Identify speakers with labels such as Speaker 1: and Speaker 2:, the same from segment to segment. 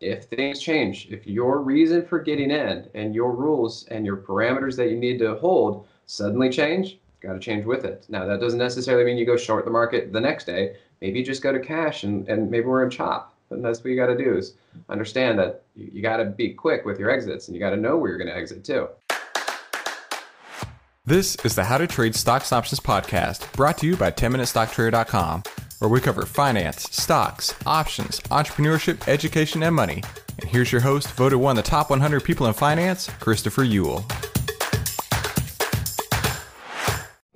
Speaker 1: If things change, if your reason for getting in and your rules and your parameters that you need to hold suddenly change, got to change with it. Now, that doesn't necessarily mean you go short the market the next day. Maybe you just go to cash and, and maybe we're in chop. And that's what you got to do is understand that you, you got to be quick with your exits and you got to know where you're going to exit too.
Speaker 2: This is the How to Trade Stocks Options podcast brought to you by 10MinuteStockTrader.com, where we cover finance, stocks, options, entrepreneurship, education, and money. And here's your host, voted one of the top 100 people in finance, Christopher Uhl.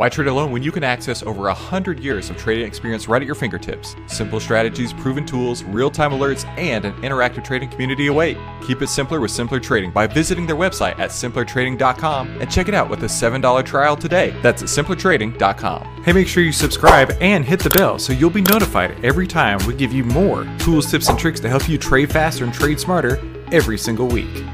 Speaker 2: Why trade alone when you can access over 100 years of trading experience right at your fingertips? Simple strategies, proven tools, real time alerts, and an interactive trading community await. Keep it simpler with Simpler Trading by visiting their website at simplertrading.com and check it out with a $7 trial today. That's at simplertrading.com. Hey, make sure you subscribe and hit the bell so you'll be notified every time we give you more tools, tips, and tricks to help you trade faster and trade smarter every single week.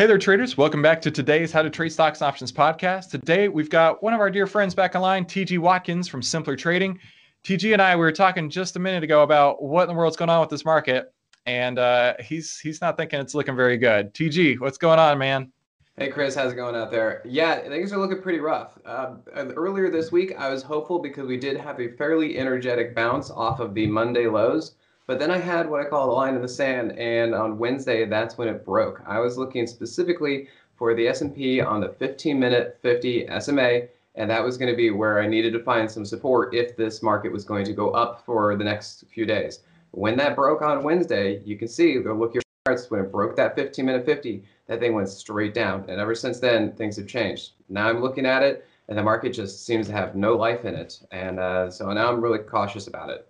Speaker 2: Hey there, traders. Welcome back to today's How to Trade Stocks and Options podcast. Today, we've got one of our dear friends back online, TG Watkins from Simpler Trading. TG and I we were talking just a minute ago about what in the world's going on with this market, and uh, he's he's not thinking it's looking very good. TG, what's going on, man?
Speaker 1: Hey Chris, how's it going out there? Yeah, things are looking pretty rough. Uh, earlier this week, I was hopeful because we did have a fairly energetic bounce off of the Monday lows. But then I had what I call a line in the sand, and on Wednesday, that's when it broke. I was looking specifically for the S&P on the 15-minute 50 SMA, and that was going to be where I needed to find some support if this market was going to go up for the next few days. When that broke on Wednesday, you can see, go look your charts, when it broke that 15-minute 50, that thing went straight down. And ever since then, things have changed. Now I'm looking at it, and the market just seems to have no life in it. And uh, so now I'm really cautious about it.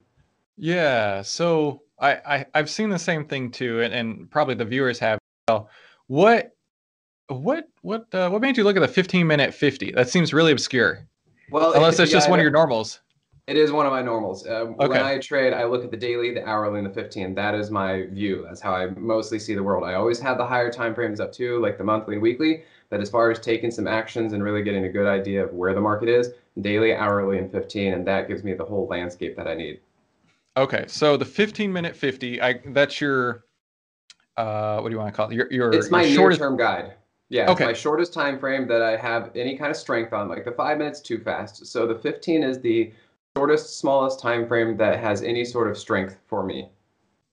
Speaker 2: Yeah, so I, I have seen the same thing too, and, and probably the viewers have. Well. What what what uh, what made you look at the 15 minute 50? That seems really obscure. Well, unless it's yeah, just one of your normals.
Speaker 1: It is one of my normals. Uh, okay. When I trade, I look at the daily, the hourly, and the 15. That is my view. That's how I mostly see the world. I always have the higher time frames up too, like the monthly weekly. But as far as taking some actions and really getting a good idea of where the market is, daily, hourly, and 15, and that gives me the whole landscape that I need.
Speaker 2: Okay, so the 15 minute 50, I that's your uh what do you want to call it? Your your
Speaker 1: It's my
Speaker 2: your
Speaker 1: shortest term guide. Yeah, okay. my shortest time frame that I have any kind of strength on. Like the 5 minutes too fast. So the 15 is the shortest smallest time frame that has any sort of strength for me.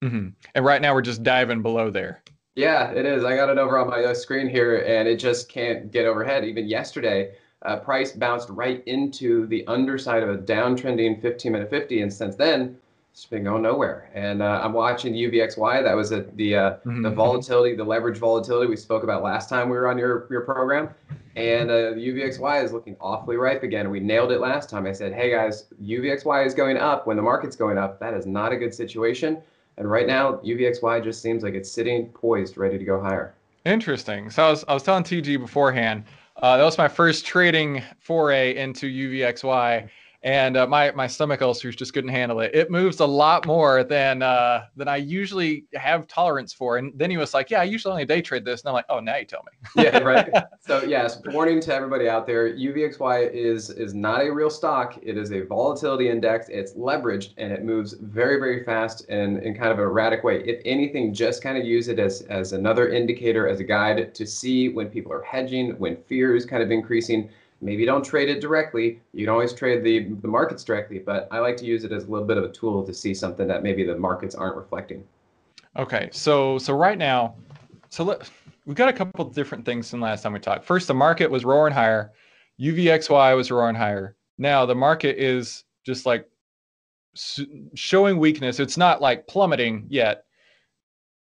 Speaker 2: Mm-hmm. And right now we're just diving below there.
Speaker 1: Yeah, it is. I got it over on my uh, screen here, and it just can't get overhead. Even yesterday, uh, price bounced right into the underside of a downtrending 15 minute 50, and since then, it's been going nowhere. And uh, I'm watching UVXY. That was a, the uh, mm-hmm. the volatility, the leverage volatility we spoke about last time we were on your your program. And uh, UVXY is looking awfully ripe again. We nailed it last time. I said, hey guys, UVXY is going up when the market's going up. That is not a good situation. And right now, UVXY just seems like it's sitting poised, ready to go higher.
Speaker 2: Interesting. So I was, I was telling TG beforehand, uh, that was my first trading foray into UVXY and uh, my my stomach ulcers just couldn't handle it. It moves a lot more than uh, than I usually have tolerance for. And then he was like, "Yeah, I usually only day trade this," and I'm like, "Oh, now you tell
Speaker 1: me." yeah, right. So yes, warning to everybody out there: UVXY is is not a real stock. It is a volatility index. It's leveraged and it moves very very fast and in kind of an erratic way. If anything, just kind of use it as as another indicator, as a guide to see when people are hedging, when fear is kind of increasing Maybe don't trade it directly. You can always trade the, the markets directly, but I like to use it as a little bit of a tool to see something that maybe the markets aren't reflecting.
Speaker 2: Okay, so so right now, so let we've got a couple different things from last time we talked. First, the market was roaring higher. UVXY was roaring higher. Now the market is just like showing weakness. It's not like plummeting yet.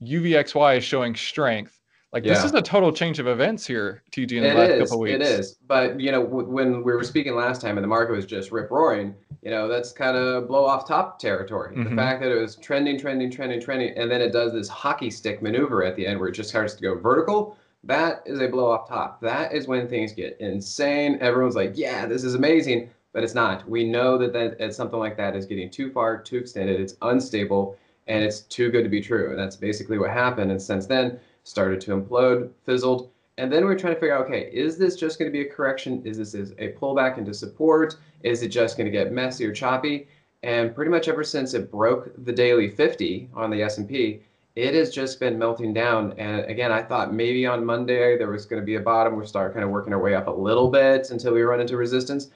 Speaker 2: UVXY is showing strength. Like yeah. this is a total change of events here, TG, in the it last is, couple weeks.
Speaker 1: It is, but you know, w- when we were speaking last time and the market was just rip roaring, you know, that's kind of blow off top territory. Mm-hmm. The fact that it was trending, trending, trending, trending, and then it does this hockey stick maneuver at the end where it just starts to go vertical. That is a blow off top. That is when things get insane. Everyone's like, "Yeah, this is amazing," but it's not. We know that that something like that is getting too far, too extended. It's unstable, and it's too good to be true. And that's basically what happened. And since then started to implode, fizzled. And then we're trying to figure out, okay, is this just going to be a correction? Is this is a pullback into support? Is it just going to get messy or choppy? And pretty much ever since it broke the daily 50 on the S&P, it has just been melting down. And again, I thought maybe on Monday there was going to be a bottom. We start kind of working our way up a little bit until we run into resistance.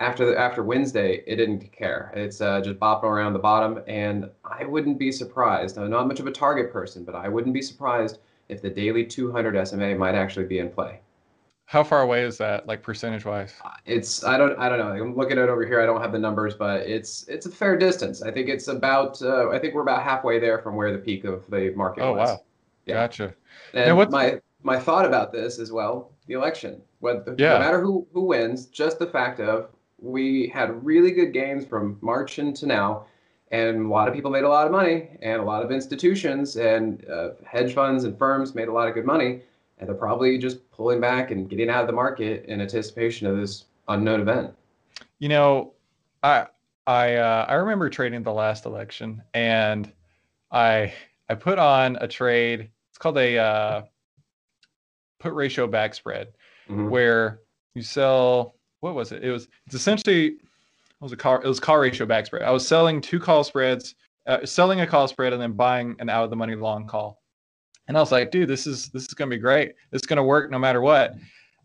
Speaker 1: After the, after Wednesday, it didn't care. It's uh, just bopping around the bottom, and I wouldn't be surprised. I'm not much of a target person, but I wouldn't be surprised if the daily 200 SMA might actually be in play.
Speaker 2: How far away is that, like percentage wise?
Speaker 1: Uh, it's I don't I don't know. I'm looking at it over here. I don't have the numbers, but it's it's a fair distance. I think it's about uh, I think we're about halfway there from where the peak of the market
Speaker 2: oh,
Speaker 1: was.
Speaker 2: wow, yeah. gotcha.
Speaker 1: And what's... my my thought about this as well, the election. Whether, yeah. No matter who who wins, just the fact of we had really good gains from March into now, and a lot of people made a lot of money, and a lot of institutions and uh, hedge funds and firms made a lot of good money, and they're probably just pulling back and getting out of the market in anticipation of this unknown event.
Speaker 2: You know, I I uh, I remember trading the last election, and I I put on a trade. It's called a uh, put ratio back spread, mm-hmm. where you sell. What was it? It was it's essentially was a car. It was call ratio back spread. I was selling two call spreads, uh, selling a call spread, and then buying an out of the money long call. And I was like, dude, this is this is gonna be great. This is gonna work no matter what.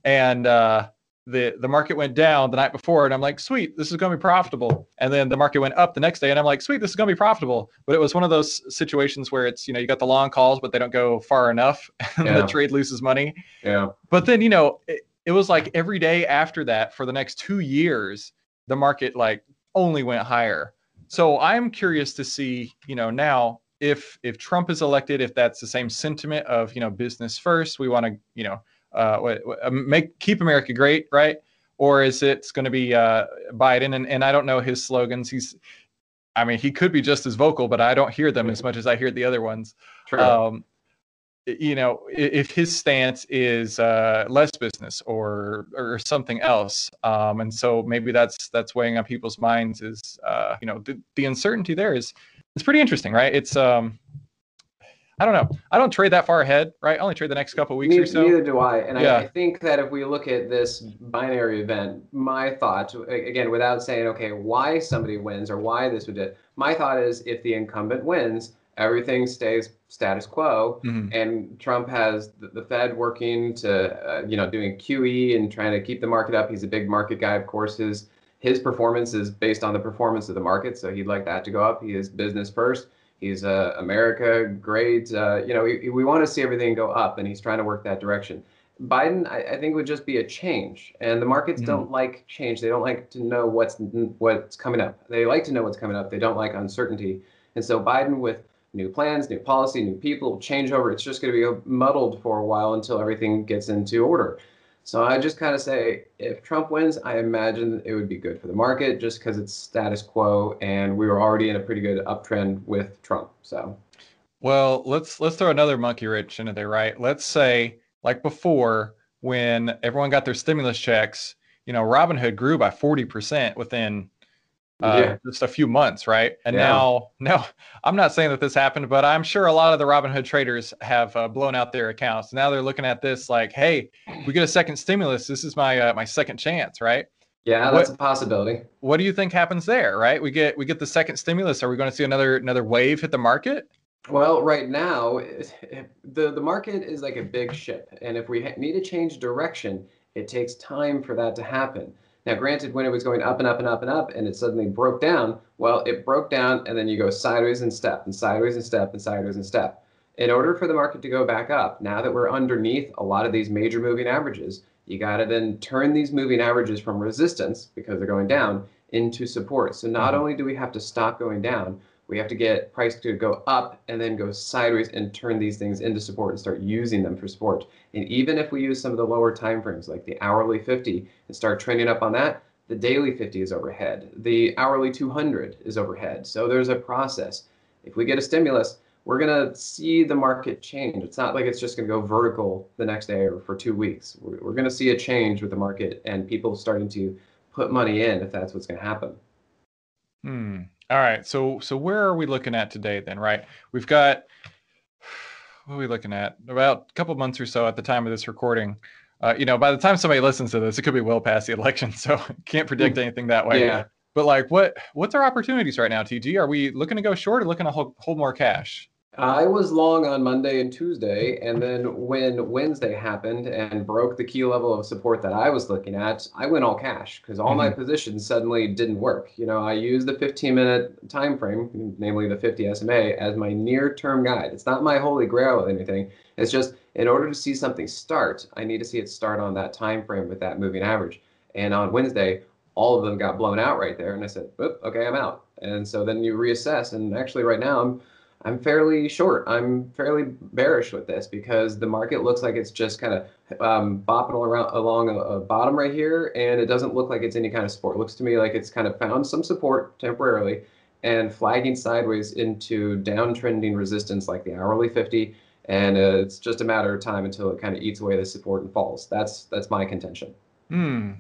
Speaker 2: And uh, the the market went down the night before, and I'm like, sweet, this is gonna be profitable. And then the market went up the next day, and I'm like, sweet, this is gonna be profitable. But it was one of those situations where it's you know you got the long calls, but they don't go far enough, and yeah. the trade loses money.
Speaker 1: Yeah.
Speaker 2: But then you know it, it was like every day after that for the next two years the market like only went higher. So I'm curious to see, you know, now if if Trump is elected, if that's the same sentiment of you know business first, we want to you know uh, uh, make keep America great, right? Or is it going to be uh, Biden? And and I don't know his slogans. He's, I mean, he could be just as vocal, but I don't hear them as much as I hear the other ones.
Speaker 1: True. Um,
Speaker 2: you know, if his stance is uh, less business or or something else, um, and so maybe that's that's weighing on people's minds is uh, you know the, the uncertainty there is it's pretty interesting, right? It's um, I don't know. I don't trade that far ahead, right? I only trade the next couple weeks
Speaker 1: neither,
Speaker 2: or so.
Speaker 1: Neither do I. And yeah. I, I, think that if we look at this binary event, my thought, again, without saying, okay, why somebody wins or why this would do, my thought is if the incumbent wins, everything stays status quo. Mm-hmm. and trump has the, the fed working to uh, you know doing qe and trying to keep the market up. He's a big market guy of course. His his performance is based on the performance of the market so he'd like that to go up. He is business first. He's uh, america great uh, you know we, we want to see everything go up and he's trying to work that direction. Biden i, I think would just be a change and the markets mm-hmm. don't like change. They don't like to know what's what's coming up. They like to know what's coming up. They don't like uncertainty. And so biden with new plans, new policy, new people, changeover. It's just going to be muddled for a while until everything gets into order. So I just kind of say, if Trump wins, I imagine it would be good for the market just because it's status quo, and we were already in a pretty good uptrend with Trump. So,
Speaker 2: well, let's let's throw another monkey wrench into there, right? Let's say, like before, when everyone got their stimulus checks, you know, Robinhood grew by forty percent within uh, yeah. just a few months, right? And yeah. now, now I'm not saying that this happened, but I'm sure a lot of the Robinhood traders have uh, blown out their accounts. Now they're looking at this like, hey, we get a second stimulus. This is my uh, my second chance, right?
Speaker 1: Yeah, that's what, a possibility.
Speaker 2: What do you think happens there, right? We get we get the second stimulus. Are we going to see another another wave hit the market?
Speaker 1: Well, right now, the the market is like a big ship, and if we need to change direction, it takes time for that to happen. Now, granted, when it was going up and up and up and up and it suddenly broke down, well, it broke down and then you go sideways and step and sideways and step and sideways and step. In order for the market to go back up, now that we're underneath a lot of these major moving averages, you got to then turn these moving averages from resistance because they're going down into support. So not mm-hmm. only do we have to stop going down, we have to get price to go up and then go sideways and turn these things into support and start using them for support. And even if we use some of the lower time frames like the hourly 50 and start trending up on that, the daily 50 is overhead. The hourly 200 is overhead. So there's a process. If we get a stimulus, we're going to see the market change. It's not like it's just going to go vertical the next day or for two weeks. We're, we're going to see a change with the market and people starting to put money in if that's what's going to happen.
Speaker 2: Hmm. All right. So so where are we looking at today then? Right. We've got what are we looking at? About a couple months or so at the time of this recording. Uh, you know, by the time somebody listens to this, it could be well past the election, so can't predict anything that way. Yeah. But like, what what's our opportunities right now, TG? Are we looking to go short or looking to hold, hold more cash?
Speaker 1: I was long on Monday and Tuesday, and then when Wednesday happened and broke the key level of support that I was looking at, I went all cash because all mm-hmm. my positions suddenly didn't work. You know, I used the 15-minute time frame, namely the 50 SMA, as my near-term guide. It's not my holy grail or anything. It's just in order to see something start, I need to see it start on that time frame with that moving average. And on Wednesday, all of them got blown out right there, and I said, "Okay, I'm out." And so then you reassess, and actually, right now I'm I'm fairly short. I'm fairly bearish with this because the market looks like it's just kind of um, bopping around along a, a, bottom right here, and it doesn't look like it's any kind of support. It looks to me like it's kind of found some support temporarily and flagging sideways into downtrending resistance like the hourly 50, and uh, it's just a matter of time until it kind of eats away the support and falls. That's that's my contention.
Speaker 2: Hmm.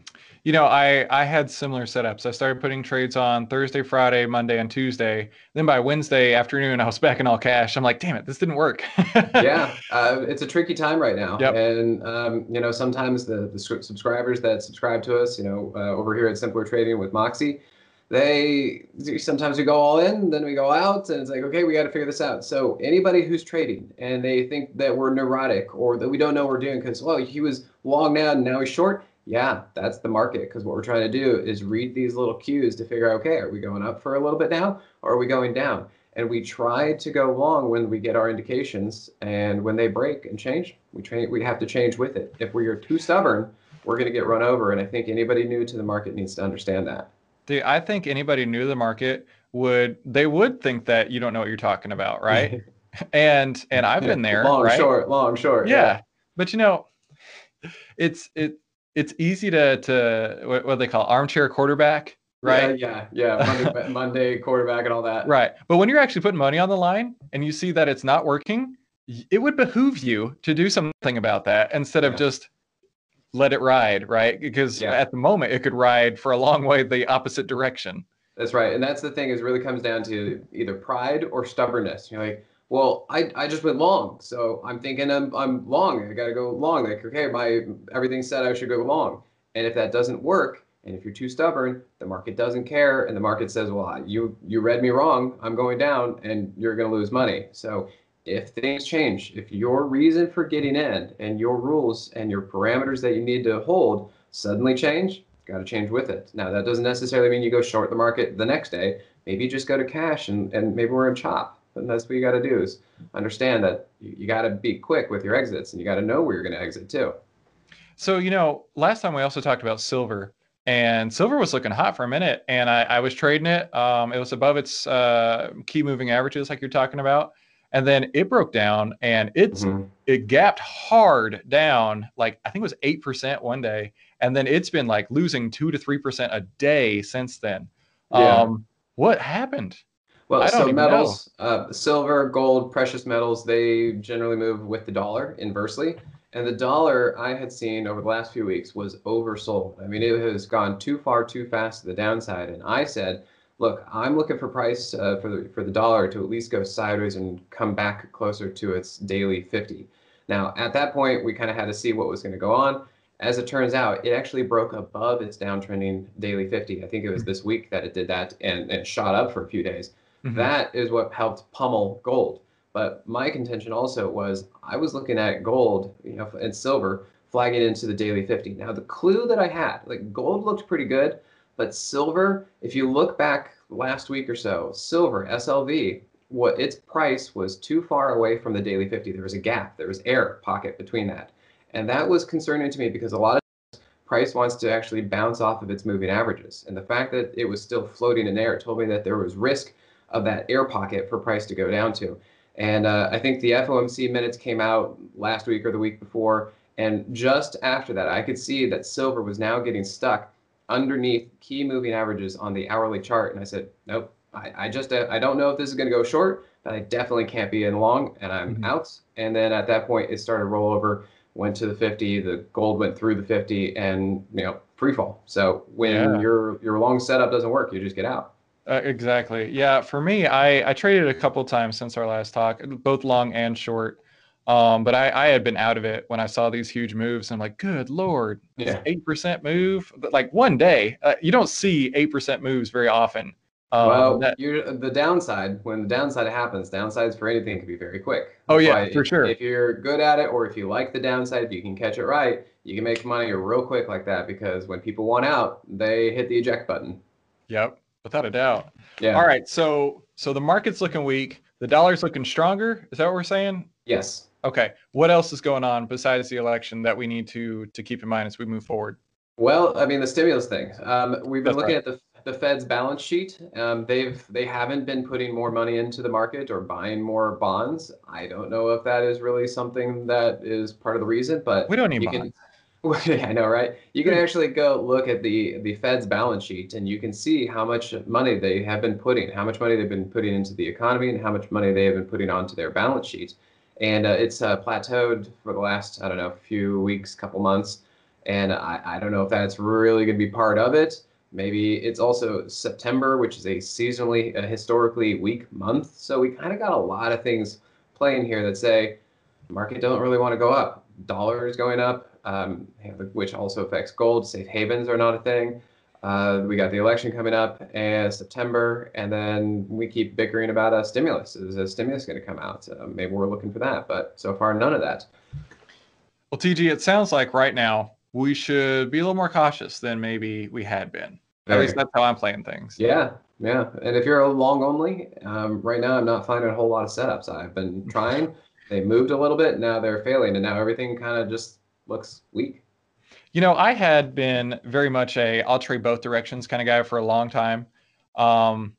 Speaker 2: You know, I I had similar setups. I started putting trades on Thursday, Friday, Monday, and Tuesday. Then by Wednesday afternoon, I was back in all cash. I'm like, damn it, this didn't work.
Speaker 1: yeah, uh, it's a tricky time right now. Yep. And um, you know, sometimes the the subscribers that subscribe to us, you know, uh, over here at Simpler Trading with Moxie, they sometimes we go all in, then we go out, and it's like, okay, we got to figure this out. So anybody who's trading and they think that we're neurotic or that we don't know what we're doing because well, he was long now and now he's short yeah, that's the market because what we're trying to do is read these little cues to figure out, okay, are we going up for a little bit now or are we going down? And we try to go long when we get our indications, and when they break and change, we train, we have to change with it. If we are too stubborn, we're going to get run over. And I think anybody new to the market needs to understand that.
Speaker 2: Dude, I think anybody new to the market would they would think that you don't know what you're talking about, right? and and I've been there,
Speaker 1: long
Speaker 2: right?
Speaker 1: short, long short.
Speaker 2: Yeah. yeah. But you know, it's it it's easy to to what, what they call armchair quarterback, right?
Speaker 1: Yeah, yeah, yeah. Monday, Monday quarterback and all that.
Speaker 2: Right. But when you're actually putting money on the line and you see that it's not working, it would behoove you to do something about that instead of just let it ride, right? Because yeah. at the moment it could ride for a long way the opposite direction.
Speaker 1: That's right. And that's the thing is really comes down to either pride or stubbornness. You're like, well, I, I just went long, so I'm thinking I'm I'm long. I got to go long. Like okay, my everything said I should go long, and if that doesn't work, and if you're too stubborn, the market doesn't care, and the market says, well, you you read me wrong. I'm going down, and you're going to lose money. So if things change, if your reason for getting in and your rules and your parameters that you need to hold suddenly change, got to change with it. Now that doesn't necessarily mean you go short the market the next day. Maybe you just go to cash and, and maybe we're in chop and that's what you got to do is understand that you, you got to be quick with your exits and you got to know where you're going to exit too.
Speaker 2: So, you know, last time we also talked about silver and silver was looking hot for a minute and I, I was trading it. Um, it was above its uh, key moving averages like you're talking about. And then it broke down and it's mm-hmm. it gapped hard down, like I think it was eight percent one day, and then it's been like losing two to three percent a day since then. Yeah. Um, what happened?
Speaker 1: Well, so metals, uh, silver, gold, precious metals, they generally move with the dollar inversely. And the dollar I had seen over the last few weeks was oversold. I mean, it has gone too far, too fast to the downside. And I said, look, I'm looking for price uh, for the for the dollar to at least go sideways and come back closer to its daily 50. Now, at that point, we kind of had to see what was going to go on. As it turns out, it actually broke above its downtrending daily 50. I think it was this week that it did that and, and shot up for a few days. Mm-hmm. That is what helped pummel gold. But my contention also was I was looking at gold, you know, and silver flagging into the daily 50. Now the clue that I had, like gold looked pretty good, but silver, if you look back last week or so, silver SLV, what its price was too far away from the daily 50. There was a gap, there was air pocket between that. And that was concerning to me because a lot of price wants to actually bounce off of its moving averages. And the fact that it was still floating in air told me that there was risk of that air pocket for price to go down to. And uh, I think the FOMC minutes came out last week or the week before. And just after that, I could see that silver was now getting stuck underneath key moving averages on the hourly chart. And I said, nope, I, I just uh, I don't know if this is going to go short, but I definitely can't be in long, and I'm mm-hmm. out. And then at that point, it started roll over, went to the 50, the gold went through the 50, and you know free fall. So when yeah. your your long setup doesn't work, you just get out.
Speaker 2: Uh, exactly. Yeah. For me, I I traded a couple times since our last talk, both long and short. Um, but I, I had been out of it when I saw these huge moves. I'm like, good lord, eight percent move. But like one day, uh, you don't see eight percent moves very often.
Speaker 1: Um, well, that, the downside. When the downside happens, downsides for anything can be very quick.
Speaker 2: Oh, That's oh yeah, for
Speaker 1: if,
Speaker 2: sure.
Speaker 1: If you're good at it, or if you like the downside, if you can catch it right, you can make money real quick like that. Because when people want out, they hit the eject button.
Speaker 2: Yep, without a doubt. Yeah. All right, so so the market's looking weak. The dollar's looking stronger. Is that what we're saying?
Speaker 1: Yes.
Speaker 2: Okay. What else is going on besides the election that we need to to keep in mind as we move forward?
Speaker 1: Well, I mean the stimulus thing. Um, we've been That's looking right. at the the Fed's balance sheet. Um, they've they haven't been putting more money into the market or buying more bonds. I don't know if that is really something that is part of the reason, but
Speaker 2: we don't need bonds.
Speaker 1: Can, I know, right? You can actually go look at the the Fed's balance sheet, and you can see how much money they have been putting, how much money they've been putting into the economy, and how much money they have been putting onto their balance sheet. And uh, it's uh, plateaued for the last I don't know few weeks, couple months, and I, I don't know if that's really going to be part of it. Maybe it's also September, which is a seasonally, a historically weak month. So we kind of got a lot of things playing here that say market don't really want to go up. Dollar is going up, um, which also affects gold. Safe havens are not a thing. Uh, we got the election coming up in September, and then we keep bickering about a stimulus. Is a stimulus going to come out? Uh, maybe we're looking for that, but so far none of that.
Speaker 2: Well, TG, it sounds like right now we should be a little more cautious than maybe we had been. At least that's how I'm playing things.
Speaker 1: Yeah, yeah. And if you're a long only, um, right now I'm not finding a whole lot of setups. I've been trying. they moved a little bit. Now they're failing, and now everything kind of just looks weak.
Speaker 2: You know, I had been very much a I'll trade both directions kind of guy for a long time. Um,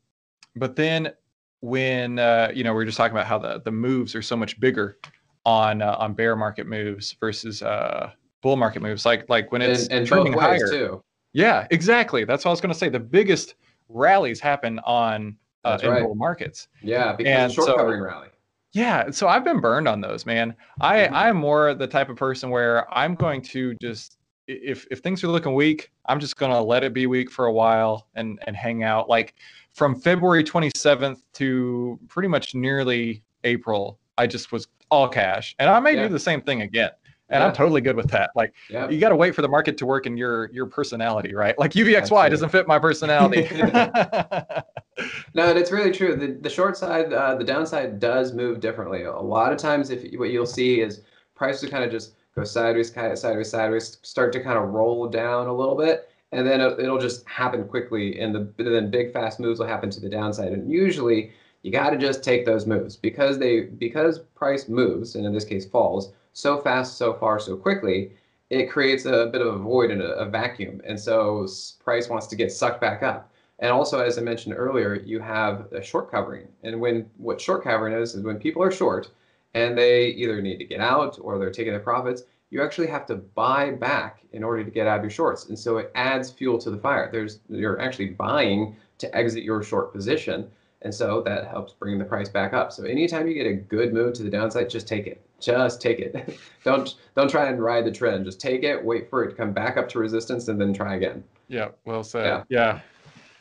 Speaker 2: but then when uh, you know we are just talking about how the the moves are so much bigger on uh, on bear market moves versus uh, bull market moves, like like when it's
Speaker 1: and, and trending higher too.
Speaker 2: Yeah, exactly. That's what I was going to say. The biggest rallies happen on uh, in right. bull markets.
Speaker 1: Yeah, because and short so, covering rally.
Speaker 2: Yeah, so I've been burned on those, man. I mm-hmm. I'm more the type of person where I'm going to just if if things are looking weak, I'm just going to let it be weak for a while and and hang out. Like from February 27th to pretty much nearly April, I just was all cash, and I may yeah. do the same thing again and yeah. I'm totally good with that. Like yeah. you got to wait for the market to work in your your personality, right? Like UVXY doesn't fit my personality.
Speaker 1: no, and it's really true. The the short side, uh, the downside does move differently. A lot of times, if what you'll see is prices kind of just go sideways, kind of sideways, sideways, start to kind of roll down a little bit, and then it'll just happen quickly, and the then big fast moves will happen to the downside. And usually, you got to just take those moves because they because price moves, and in this case falls so fast, so far, so quickly, it creates a bit of a void and a, a, vacuum. And so price wants to get sucked back up. And also, as I mentioned earlier, you have a short covering. And when what short covering is, is when people are short and they either need to get out or they're taking their profits, you actually have to buy back in order to get out of your shorts. And so it adds fuel to the fire. There's you're actually buying to exit your short position. And so that helps bring the price back up. So anytime you get a good move to the downside, just take it. Just take it. don't don't try and ride the trend. Just take it, wait for it to come back up to resistance, and then try again.
Speaker 2: Yeah, well said. Yeah, yeah.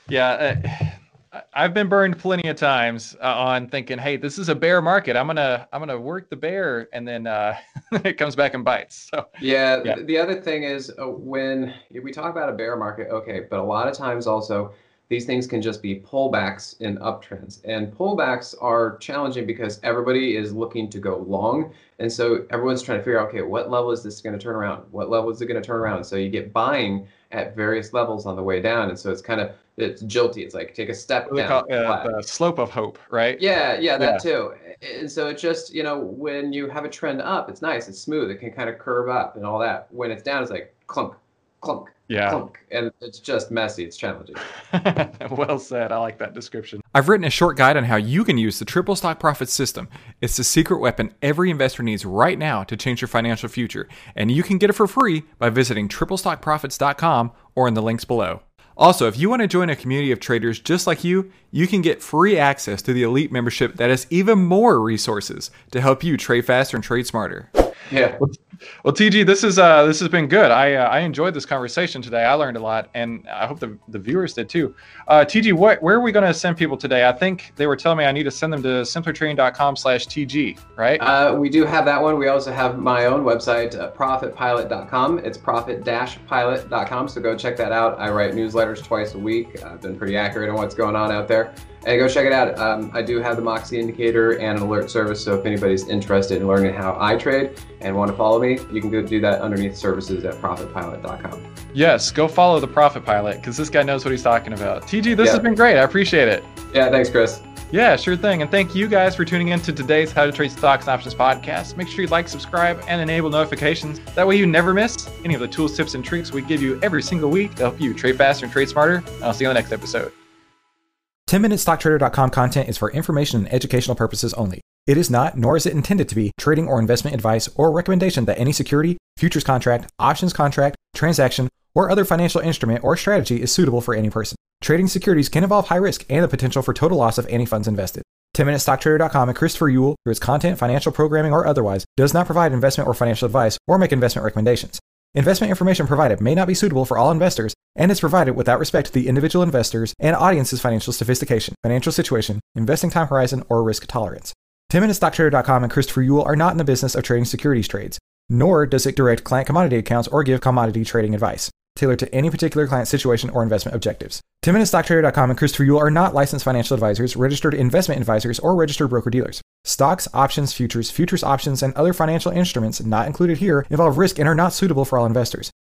Speaker 2: Yeah uh, I've been burned plenty of times uh, on thinking, "Hey, this is a bear market. I'm gonna I'm gonna work the bear," and then uh, it comes back and bites. So
Speaker 1: yeah, yeah. The other thing is uh, when we talk about a bear market, okay, but a lot of times also these things can just be pullbacks in uptrends. And pullbacks are challenging because everybody is looking to go long. And so everyone's trying to figure out, okay, what level is this going to turn around? What level is it going to turn around? So you get buying at various levels on the way down. And so it's kind of, it's jilty. It's like take a step down. Call,
Speaker 2: uh, the slope of hope, right?
Speaker 1: Yeah, yeah, that yeah. too. And so it just, you know, when you have a trend up, it's nice, it's smooth, it can kind of curve up and all that. When it's down, it's like clunk, clunk,
Speaker 3: Yeah.
Speaker 1: clunk, and it's just messy. It's challenging.
Speaker 3: well said. I like that description.
Speaker 2: I've written a short guide on how you can use the triple stock profit system. It's the secret weapon every investor needs right now to change your financial future, and you can get it for free by visiting triplestockprofits.com or in the links below. Also, if you want to join a community of traders just like you, you can get free access to the elite membership that has even more resources to help you trade faster and trade smarter.
Speaker 1: Yeah.
Speaker 3: Well, TG, this is uh, this has been good. I uh, I enjoyed this conversation today. I learned a lot, and I hope the, the viewers did too. Uh, TG, what where are we going to send people today? I think they were telling me I need to send them to simplertrading.com/tg, right?
Speaker 1: Uh, we do have that one. We also have my own website, uh, profitpilot.com. It's profit-pilot.com, so go check that out. I write newsletters twice a week. I've been pretty accurate on what's going on out there. And go check it out. Um, I do have the Moxie indicator and an alert service, so if anybody's interested in learning how I trade and want to follow me, you can go do that underneath services at profitpilot.com.
Speaker 3: yes, go follow the Profit Pilot because this guy knows what he's talking about. TG, this
Speaker 1: Yeah.
Speaker 3: has been great. I appreciate it.
Speaker 1: Yeah, thanks, Chris.
Speaker 3: Yeah, sure thing. And thank you guys for tuning in to today's How to Trade Stocks and Options podcast. Make sure you like, subscribe, and enable notifications. That way you never miss any of the tools, tips, and tricks we give you every single week to help you trade faster and trade smarter. I'll see you on the next episode.
Speaker 4: 10MinuteStockTrader.com content is for information and educational purposes only. It is not, nor is it intended to be, trading or investment advice or recommendation that any security, futures contract, options contract, transaction, or other financial instrument or strategy is suitable for any person. Trading securities can involve high risk and the potential for total loss of any funds invested. 10MinuteStockTrader.com and Christopher Uhl, through its content, financial programming, or otherwise, does not provide investment or financial advice or make investment recommendations. Investment information provided may not be suitable for all investors and is provided without respect to the individual investors and audience's financial sophistication, financial situation, investing time horizon, or risk tolerance. 10MinuteStockTrader.com and Christopher Uhl are not in the business of trading securities trades, nor does it direct client commodity accounts or give commodity trading advice tailored to any particular client situation or investment objectives. 10MinuteStockTrader.com and Christopher Uhl are not licensed financial advisors, registered investment advisors, or registered broker dealers. Stocks, options, futures, futures options, and other financial instruments not included here involve risk and are not suitable for all investors.